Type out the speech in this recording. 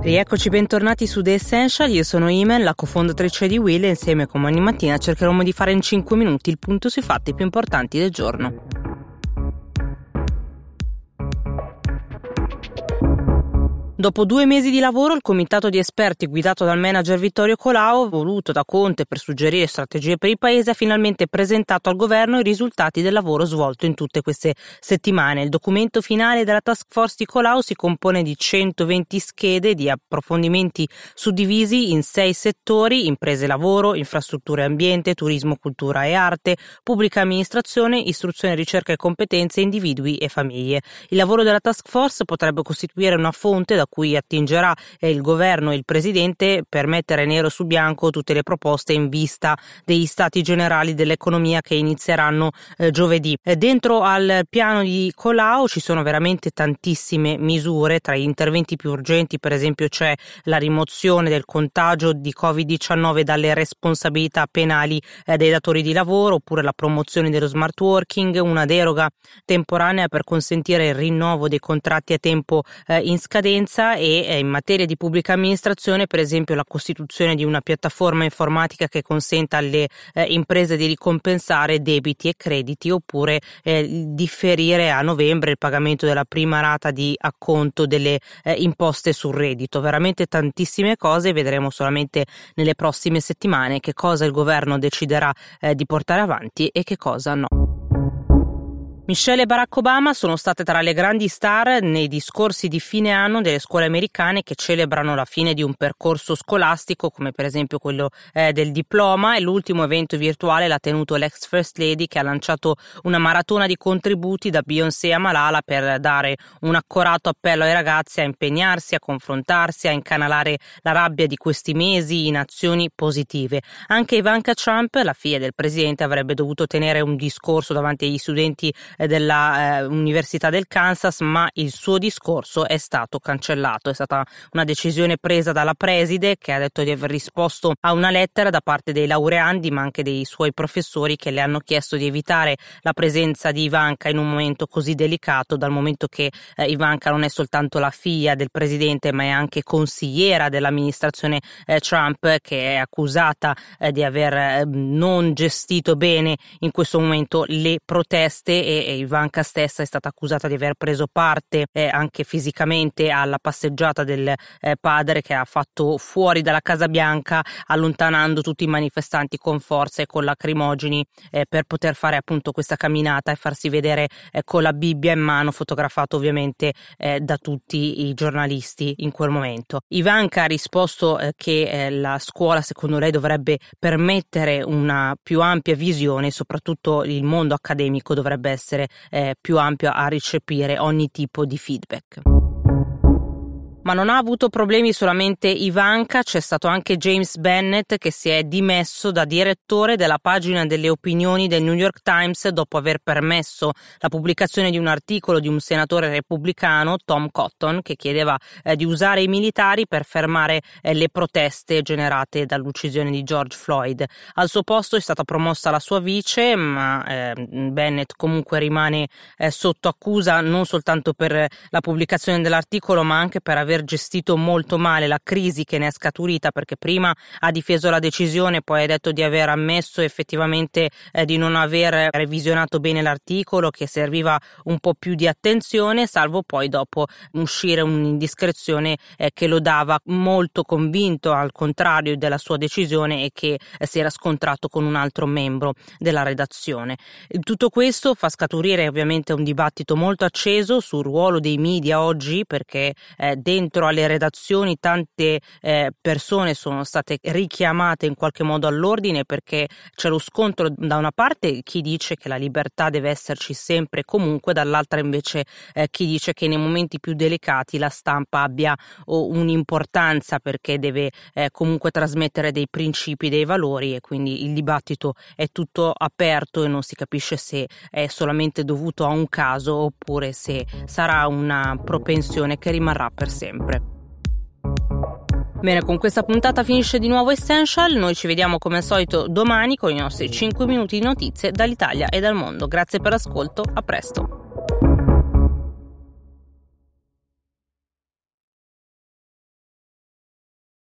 Rieccoci bentornati su The Essential, io sono Imen, la cofondatrice di Will e insieme come ogni mattina cercheremo di fare in 5 minuti il punto sui fatti più importanti del giorno. Dopo due mesi di lavoro, il comitato di esperti guidato dal manager Vittorio Colau, voluto da Conte per suggerire strategie per il paese, ha finalmente presentato al governo i risultati del lavoro svolto in tutte queste settimane. Il documento finale della task force di Colau si compone di 120 schede di approfondimenti suddivisi in sei settori: imprese e lavoro, infrastrutture e ambiente, turismo, cultura e arte, pubblica amministrazione, istruzione, ricerca e competenze, individui e famiglie. Il lavoro della task force potrebbe costituire una fonte da cui attingerà eh, il governo e il presidente per mettere nero su bianco tutte le proposte in vista degli stati generali dell'economia che inizieranno eh, giovedì. Eh, dentro al piano di Colau ci sono veramente tantissime misure, tra gli interventi più urgenti per esempio c'è la rimozione del contagio di Covid-19 dalle responsabilità penali eh, dei datori di lavoro oppure la promozione dello smart working, una deroga temporanea per consentire il rinnovo dei contratti a tempo eh, in scadenza trasparenza e eh, in materia di pubblica amministrazione, per esempio la costituzione di una piattaforma informatica che consenta alle eh, imprese di ricompensare debiti e crediti oppure eh, differire a novembre il pagamento della prima rata di acconto delle eh, imposte sul reddito. Veramente tantissime cose, vedremo solamente nelle prossime settimane che cosa il governo deciderà eh, di portare avanti e che cosa no. Michelle e Barack Obama sono state tra le grandi star nei discorsi di fine anno delle scuole americane che celebrano la fine di un percorso scolastico, come per esempio quello eh, del diploma, e l'ultimo evento virtuale l'ha tenuto l'ex First Lady che ha lanciato una maratona di contributi da Beyoncé a Malala per dare un accorato appello ai ragazzi a impegnarsi, a confrontarsi, a incanalare la rabbia di questi mesi in azioni positive. Anche Ivanka Trump, la figlia del presidente, avrebbe dovuto tenere un discorso davanti agli studenti dell'Università eh, del Kansas, ma il suo discorso è stato cancellato. È stata una decisione presa dalla preside che ha detto di aver risposto a una lettera da parte dei laureandi, ma anche dei suoi professori che le hanno chiesto di evitare la presenza di Ivanka in un momento così delicato, dal momento che eh, Ivanka non è soltanto la figlia del presidente, ma è anche consigliera dell'amministrazione eh, Trump, che è accusata eh, di aver eh, non gestito bene in questo momento le proteste e Ivanka stessa è stata accusata di aver preso parte eh, anche fisicamente alla passeggiata del eh, padre che ha fatto fuori dalla Casa Bianca allontanando tutti i manifestanti con forza e con lacrimogeni eh, per poter fare appunto questa camminata e farsi vedere eh, con la Bibbia in mano fotografato ovviamente eh, da tutti i giornalisti in quel momento. Ivanka ha risposto eh, che la scuola secondo lei dovrebbe permettere una più ampia visione soprattutto il mondo accademico dovrebbe essere essere eh, più ampio a recepire ogni tipo di feedback. Ma non ha avuto problemi solamente Ivanka, c'è stato anche James Bennett che si è dimesso da direttore della pagina delle opinioni del New York Times dopo aver permesso la pubblicazione di un articolo di un senatore repubblicano, Tom Cotton, che chiedeva eh, di usare i militari per fermare eh, le proteste generate dall'uccisione di George Floyd. Al suo posto è stata promossa la sua vice, ma eh, Bennett comunque rimane eh, sotto accusa non soltanto per la pubblicazione dell'articolo, ma anche per aver aver gestito molto male la crisi che ne è scaturita perché prima ha difeso la decisione, poi ha detto di aver ammesso effettivamente eh, di non aver revisionato bene l'articolo, che serviva un po' più di attenzione, salvo poi dopo uscire un'indiscrezione eh, che lo dava molto convinto al contrario della sua decisione e che eh, si era scontrato con un altro membro della redazione. Tutto questo fa scaturire ovviamente un dibattito molto acceso sul ruolo dei media oggi perché eh, dentro dentro alle redazioni tante eh, persone sono state richiamate in qualche modo all'ordine perché c'è lo scontro da una parte chi dice che la libertà deve esserci sempre e comunque, dall'altra invece eh, chi dice che nei momenti più delicati la stampa abbia oh, un'importanza perché deve eh, comunque trasmettere dei principi, dei valori e quindi il dibattito è tutto aperto e non si capisce se è solamente dovuto a un caso oppure se sarà una propensione che rimarrà per sempre sempre. Bene, con questa puntata finisce di nuovo Essential. Noi ci vediamo come al solito domani con i nostri 5 minuti di notizie dall'Italia e dal mondo. Grazie per l'ascolto, a presto.